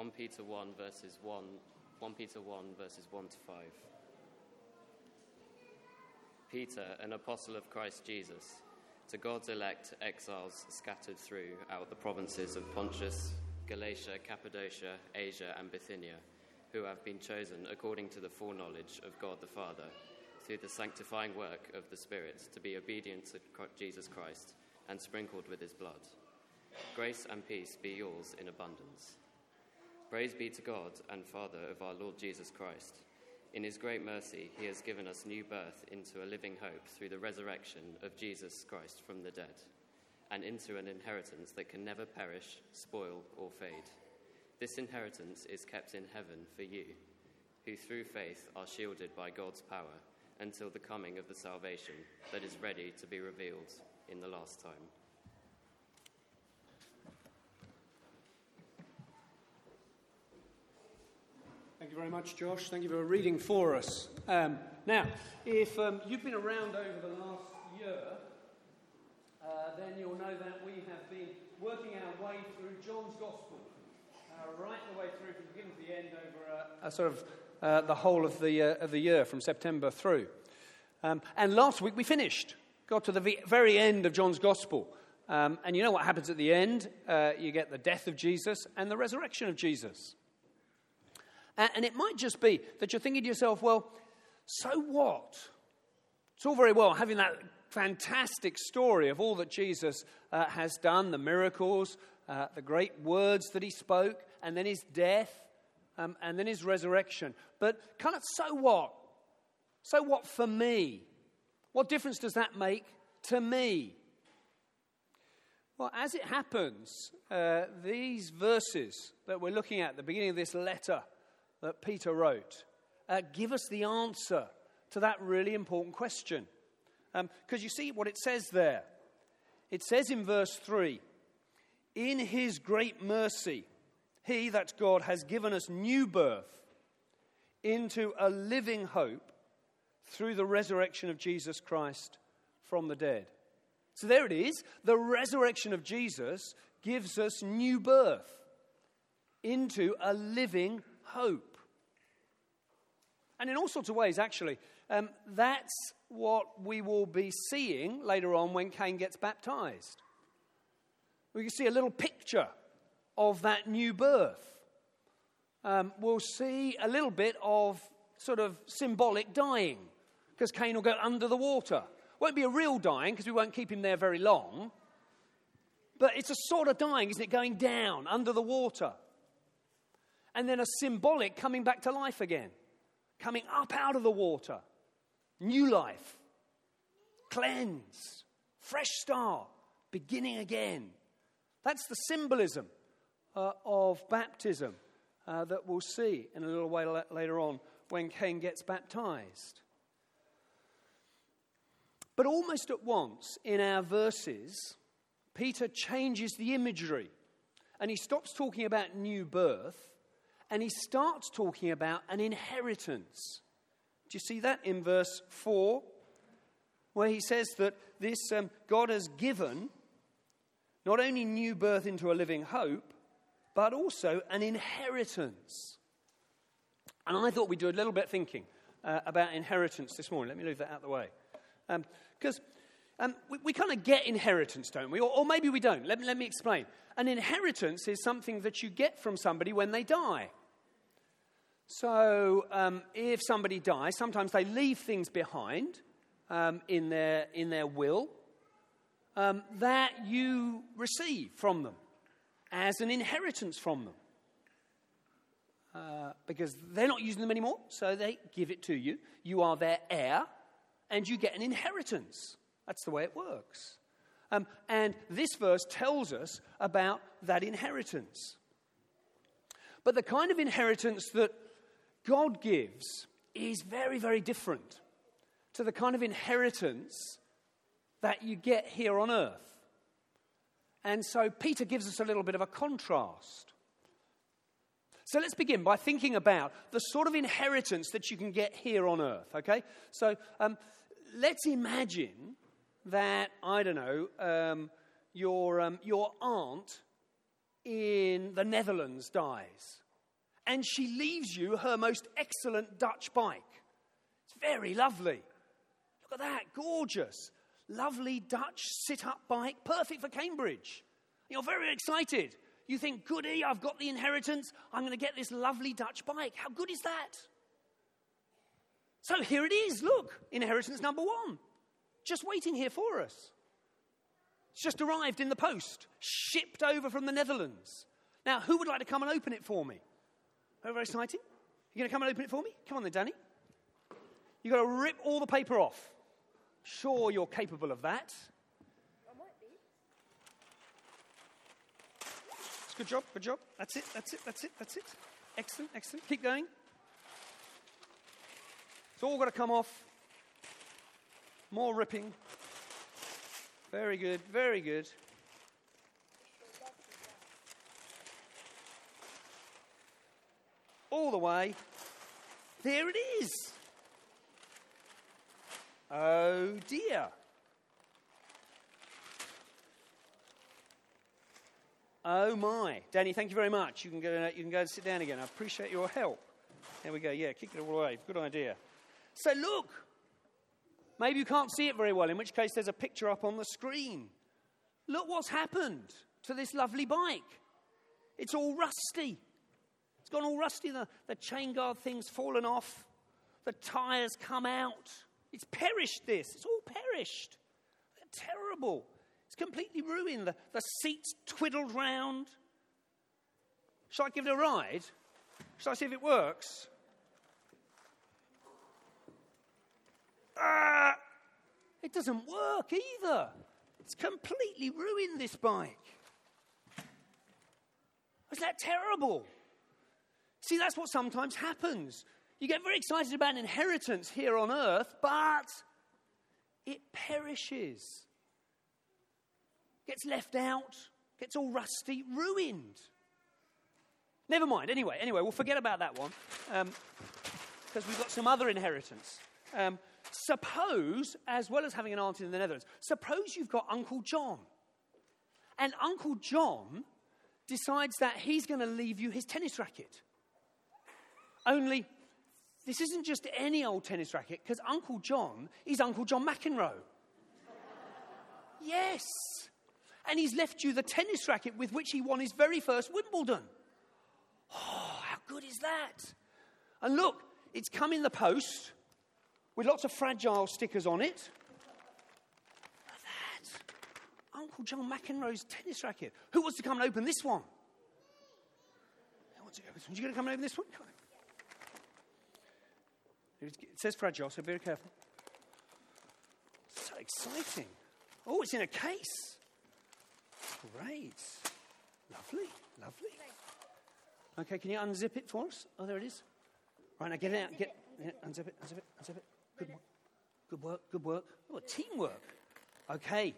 1 Peter 1 verses 1, 1 Peter 1 verses 1 to 5. Peter, an apostle of Christ Jesus, to God's elect exiles scattered throughout the provinces of Pontus, Galatia, Cappadocia, Asia, and Bithynia, who have been chosen according to the foreknowledge of God the Father, through the sanctifying work of the Spirit, to be obedient to Jesus Christ and sprinkled with his blood. Grace and peace be yours in abundance. Praise be to God and Father of our Lord Jesus Christ. In his great mercy, he has given us new birth into a living hope through the resurrection of Jesus Christ from the dead, and into an inheritance that can never perish, spoil, or fade. This inheritance is kept in heaven for you, who through faith are shielded by God's power until the coming of the salvation that is ready to be revealed in the last time. Thank you very much, Josh. Thank you for reading for us. Um, now, if um, you've been around over the last year, uh, then you'll know that we have been working our way through John's Gospel, uh, right the way through from beginning to the end over uh, a sort of uh, the whole of the, uh, of the year, from September through. Um, and last week we finished, got to the very end of John's Gospel. Um, and you know what happens at the end? Uh, you get the death of Jesus and the resurrection of Jesus. And it might just be that you're thinking to yourself, well, so what? It's all very well having that fantastic story of all that Jesus uh, has done, the miracles, uh, the great words that he spoke, and then his death, um, and then his resurrection. But kind of, so what? So what for me? What difference does that make to me? Well, as it happens, uh, these verses that we're looking at, the beginning of this letter, that Peter wrote uh, give us the answer to that really important question. Because um, you see what it says there. It says in verse 3 In his great mercy, he, that God, has given us new birth into a living hope through the resurrection of Jesus Christ from the dead. So there it is. The resurrection of Jesus gives us new birth into a living hope. And in all sorts of ways, actually, um, that's what we will be seeing later on when Cain gets baptized. We can see a little picture of that new birth. Um, we'll see a little bit of sort of symbolic dying because Cain will go under the water. Won't be a real dying because we won't keep him there very long. But it's a sort of dying, isn't it? Going down under the water. And then a symbolic coming back to life again coming up out of the water. New life, cleanse, fresh start, beginning again. That's the symbolism uh, of baptism uh, that we'll see in a little while later on when Cain gets baptized. But almost at once in our verses, Peter changes the imagery and he stops talking about new birth and he starts talking about an inheritance. Do you see that in verse 4? Where he says that this um, God has given not only new birth into a living hope, but also an inheritance. And I thought we'd do a little bit thinking uh, about inheritance this morning. Let me move that out of the way. Because um, um, we, we kind of get inheritance, don't we? Or, or maybe we don't. Let let me explain. An inheritance is something that you get from somebody when they die. So, um, if somebody dies, sometimes they leave things behind um, in, their, in their will um, that you receive from them as an inheritance from them. Uh, because they're not using them anymore, so they give it to you. You are their heir, and you get an inheritance. That's the way it works. Um, and this verse tells us about that inheritance. But the kind of inheritance that God gives is very, very different to the kind of inheritance that you get here on earth. And so Peter gives us a little bit of a contrast. So let's begin by thinking about the sort of inheritance that you can get here on earth, okay? So um, let's imagine that, I don't know, um, your, um, your aunt in the Netherlands dies and she leaves you her most excellent Dutch bike. It's very lovely. Look at that, gorgeous. Lovely Dutch sit up bike, perfect for Cambridge. You're very excited. You think, goody, I've got the inheritance. I'm going to get this lovely Dutch bike. How good is that? So here it is. Look, inheritance number one. Just waiting here for us. It's just arrived in the post, shipped over from the Netherlands. Now, who would like to come and open it for me? Very, very exciting. You going to come and open it for me? Come on then, Danny. You've got to rip all the paper off. Sure, you're capable of that. I might be. It's good job, good job. That's it, that's it, that's it, that's it. Excellent, excellent. Keep going. It's all got to come off. More ripping. Very good, very good. All the way. There it is. Oh dear. Oh my. Danny, thank you very much. You can go, you can go and sit down again. I appreciate your help. There we go. Yeah, kick it all away. Good idea. So look. Maybe you can't see it very well, in which case there's a picture up on the screen. Look what's happened to this lovely bike. It's all rusty. It's gone all rusty. The, the chain guard thing's fallen off. The tyres come out. It's perished, this. It's all perished. They're terrible. It's completely ruined. The, the seat's twiddled round. Shall I give it a ride? Shall I see if it works? Ah, it doesn't work either. It's completely ruined this bike. Is that terrible? See, that's what sometimes happens. You get very excited about inheritance here on earth, but it perishes, gets left out, gets all rusty, ruined. Never mind. Anyway, anyway, we'll forget about that one because we've got some other inheritance. Um, suppose, as well as having an aunt in the Netherlands, suppose you've got Uncle John, and Uncle John decides that he's going to leave you his tennis racket. Only this isn't just any old tennis racket, because Uncle John is Uncle John McEnroe. yes. And he's left you the tennis racket with which he won his very first Wimbledon. Oh, how good is that? And look, it's come in the post with lots of fragile stickers on it. Look at that. Uncle John McEnroe's tennis racket. Who wants to come and open this one? Who wants to open this one? You going to come and open this one? It says fragile, so be very careful. So exciting. Oh, it's in a case. Great. Lovely, lovely. Okay, can you unzip it for us? Oh, there it is. Right, now get it out. Get, unzip it, unzip it, unzip it. Good work. Good work, good work. Oh, teamwork. Okay.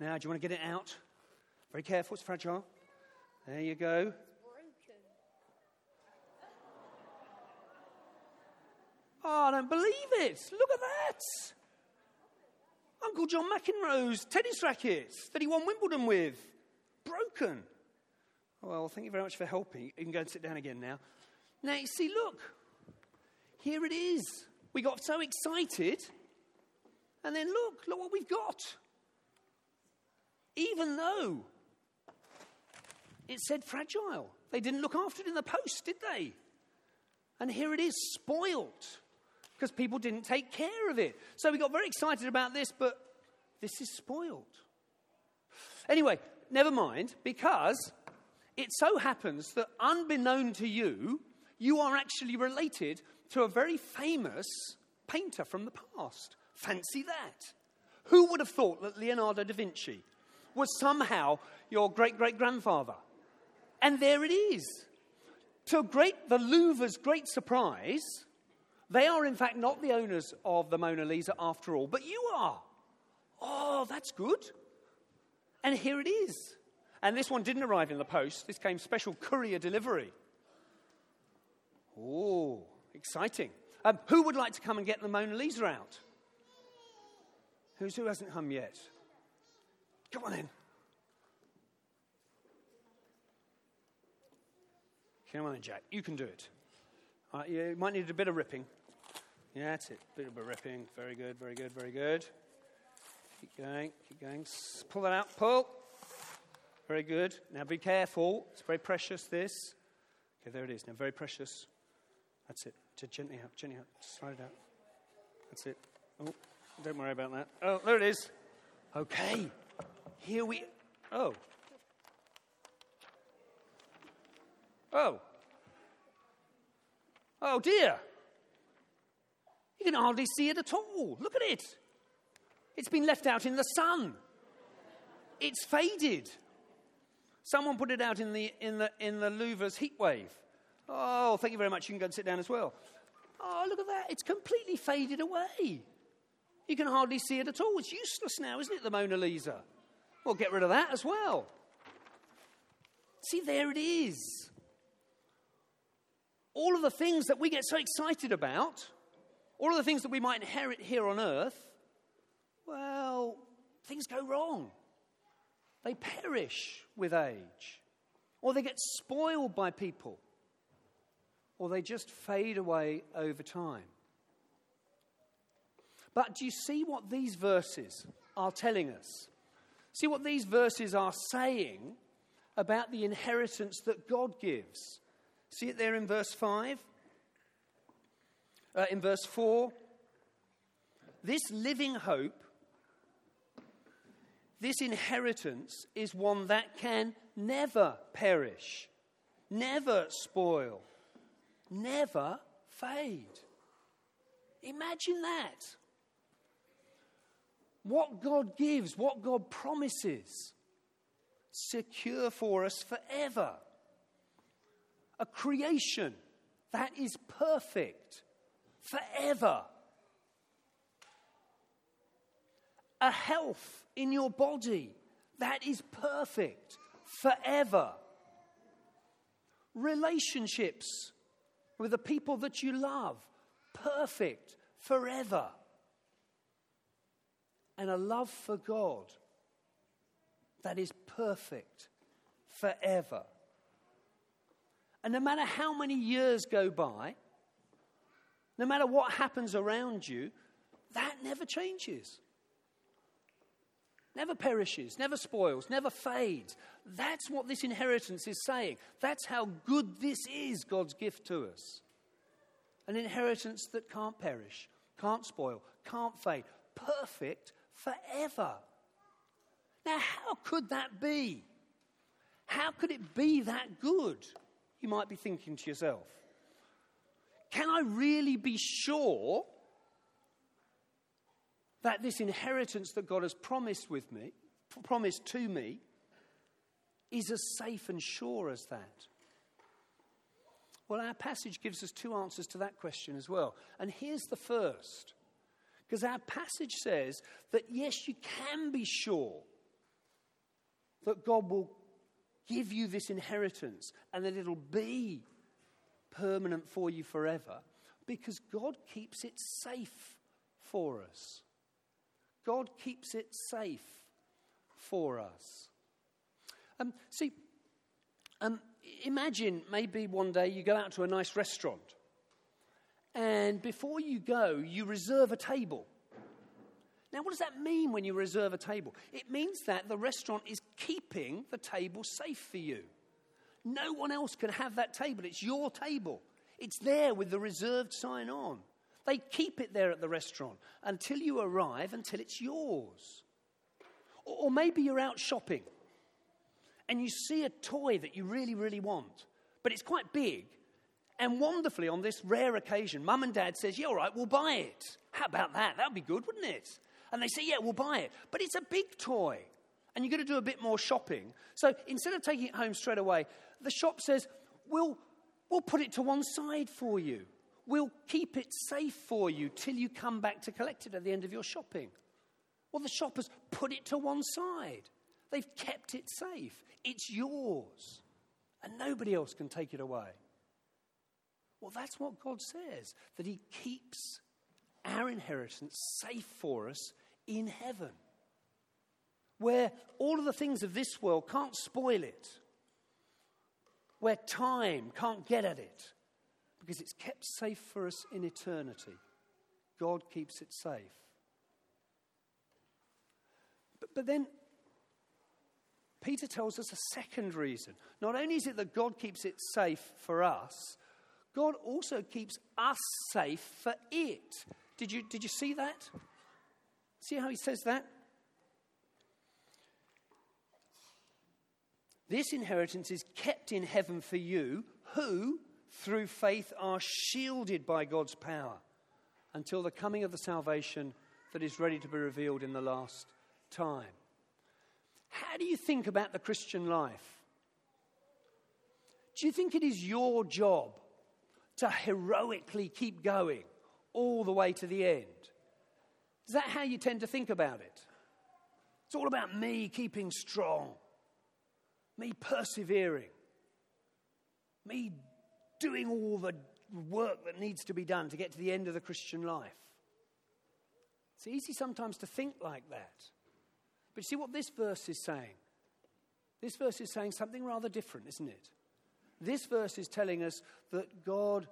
Now, do you want to get it out? Very careful, it's fragile. There you go. Oh, I don't believe it. Look at that. Uncle John McEnroe's tennis rackets that he won Wimbledon with. Broken. Well, thank you very much for helping. You can go and sit down again now. Now, you see, look. Here it is. We got so excited. And then look, look what we've got. Even though it said fragile, they didn't look after it in the post, did they? And here it is, spoilt, because people didn't take care of it. So we got very excited about this, but this is spoiled. Anyway, never mind, because it so happens that unbeknown to you, you are actually related to a very famous painter from the past. Fancy that. Who would have thought that Leonardo da Vinci was somehow your great great grandfather? And there it is. To great, the Louvre's great surprise, they are in fact not the owners of the Mona Lisa after all, but you are. Oh, that's good. And here it is. And this one didn't arrive in the post, this came special courier delivery. Oh, exciting. Um, who would like to come and get the Mona Lisa out? Who's, who hasn't come yet? Come on in. Come on, in, Jack. You can do it. Uh, you might need a bit of ripping. Yeah, that's it. Bit of a ripping. Very good, very good, very good. Keep going, keep going. Pull that out. Pull. Very good. Now be careful. It's very precious, this. Okay, there it is. Now, very precious. That's it. Just gently out, gently out. Slide it out. That's it. Oh, don't worry about that. Oh, there it is. Okay. Here we. Oh. Oh. Oh dear. You can hardly see it at all. Look at it. It's been left out in the sun. It's faded. Someone put it out in the, in the, in the Louvre's heat wave. Oh, thank you very much. You can go and sit down as well. Oh, look at that. It's completely faded away. You can hardly see it at all. It's useless now, isn't it, the Mona Lisa? Well, get rid of that as well. See, there it is. All of the things that we get so excited about, all of the things that we might inherit here on earth, well, things go wrong. They perish with age, or they get spoiled by people, or they just fade away over time. But do you see what these verses are telling us? See what these verses are saying about the inheritance that God gives. See it there in verse 5? Uh, in verse 4? This living hope this inheritance is one that can never perish, never spoil, never fade. Imagine that. What God gives, what God promises, secure for us forever. A creation that is perfect forever. A health in your body that is perfect forever. Relationships with the people that you love, perfect forever. And a love for God that is perfect forever. And no matter how many years go by, no matter what happens around you, that never changes never perishes, never spoils, never fades. That's what this inheritance is saying. That's how good this is, God's gift to us. An inheritance that can't perish, can't spoil, can't fade, perfect forever. Now, how could that be? How could it be that good? You might be thinking to yourself. Can I really be sure that this inheritance that God has promised with me, promised to me, is as safe and sure as that? Well, our passage gives us two answers to that question as well. And here's the first. Because our passage says that yes, you can be sure that God will give you this inheritance and that it'll be permanent for you forever because God keeps it safe for us. God keeps it safe for us. Um, see, um, imagine maybe one day you go out to a nice restaurant, and before you go, you reserve a table. Now, what does that mean when you reserve a table? It means that the restaurant is keeping the table safe for you. No one else can have that table. It's your table. It's there with the reserved sign on. They keep it there at the restaurant until you arrive, until it's yours. Or, or maybe you're out shopping and you see a toy that you really, really want, but it's quite big. And wonderfully, on this rare occasion, mum and dad says, Yeah, all right, we'll buy it. How about that? That would be good, wouldn't it? And they say, Yeah, we'll buy it. But it's a big toy. And you've got to do a bit more shopping. So instead of taking it home straight away, the shop says, We'll, we'll put it to one side for you. We'll keep it safe for you till you come back to collect it at the end of your shopping. Well, the shoppers put it to one side. They've kept it safe. It's yours. And nobody else can take it away. Well, that's what God says that He keeps our inheritance safe for us in heaven, where all of the things of this world can't spoil it. where time can't get at it because it's kept safe for us in eternity. God keeps it safe. But, but then Peter tells us a second reason. Not only is it that God keeps it safe for us, God also keeps us safe for it. Did you, did you see that? See how he says that? This inheritance is kept in heaven for you, who, through faith, are shielded by God's power until the coming of the salvation that is ready to be revealed in the last time. How do you think about the Christian life? Do you think it is your job to heroically keep going all the way to the end? Is that how you tend to think about it? It's all about me keeping strong, me persevering, me doing all the work that needs to be done to get to the end of the Christian life. It's easy sometimes to think like that. But you see what this verse is saying? This verse is saying something rather different, isn't it? This verse is telling us that God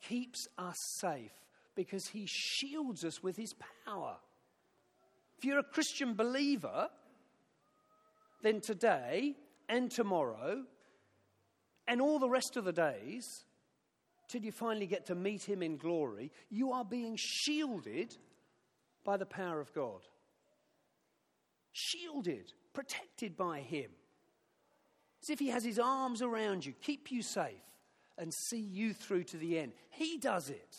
keeps us safe because he shields us with his power. If you're a Christian believer, then today and tomorrow and all the rest of the days, till you finally get to meet him in glory, you are being shielded by the power of God. Shielded, protected by him. As if he has his arms around you, keep you safe, and see you through to the end. He does it.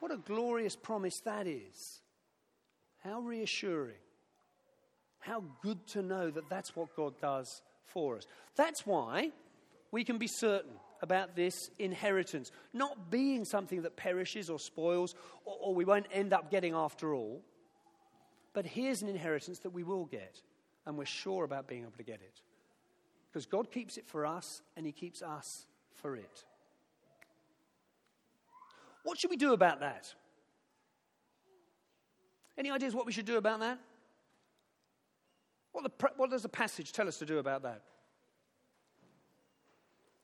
What a glorious promise that is. How reassuring. How good to know that that's what God does for us. That's why we can be certain about this inheritance not being something that perishes or spoils or, or we won't end up getting after all. But here's an inheritance that we will get, and we're sure about being able to get it. Because God keeps it for us, and He keeps us for it. What should we do about that? Any ideas what we should do about that? What, the, what does the passage tell us to do about that?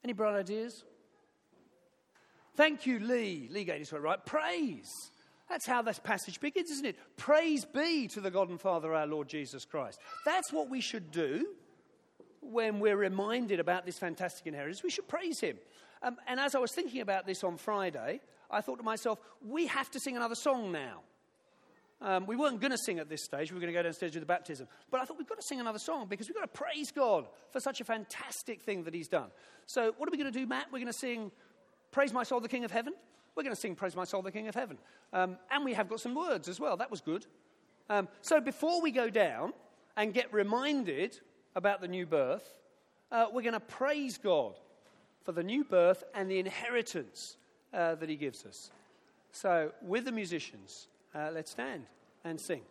Any bright ideas? Thank you, Lee. Lee gave this right. Praise. That's how this passage begins, isn't it? Praise be to the God and Father, our Lord Jesus Christ. That's what we should do when we're reminded about this fantastic inheritance. We should praise Him. Um, and as I was thinking about this on Friday, I thought to myself, we have to sing another song now. Um, we weren't going to sing at this stage. We were going to go downstairs to the baptism. But I thought we've got to sing another song because we've got to praise God for such a fantastic thing that He's done. So, what are we going to do, Matt? We're going to sing Praise My Soul, the King of Heaven. We're going to sing Praise My Soul, the King of Heaven. Um, and we have got some words as well. That was good. Um, so, before we go down and get reminded about the new birth, uh, we're going to praise God for the new birth and the inheritance uh, that He gives us. So, with the musicians, uh, let's stand and sing.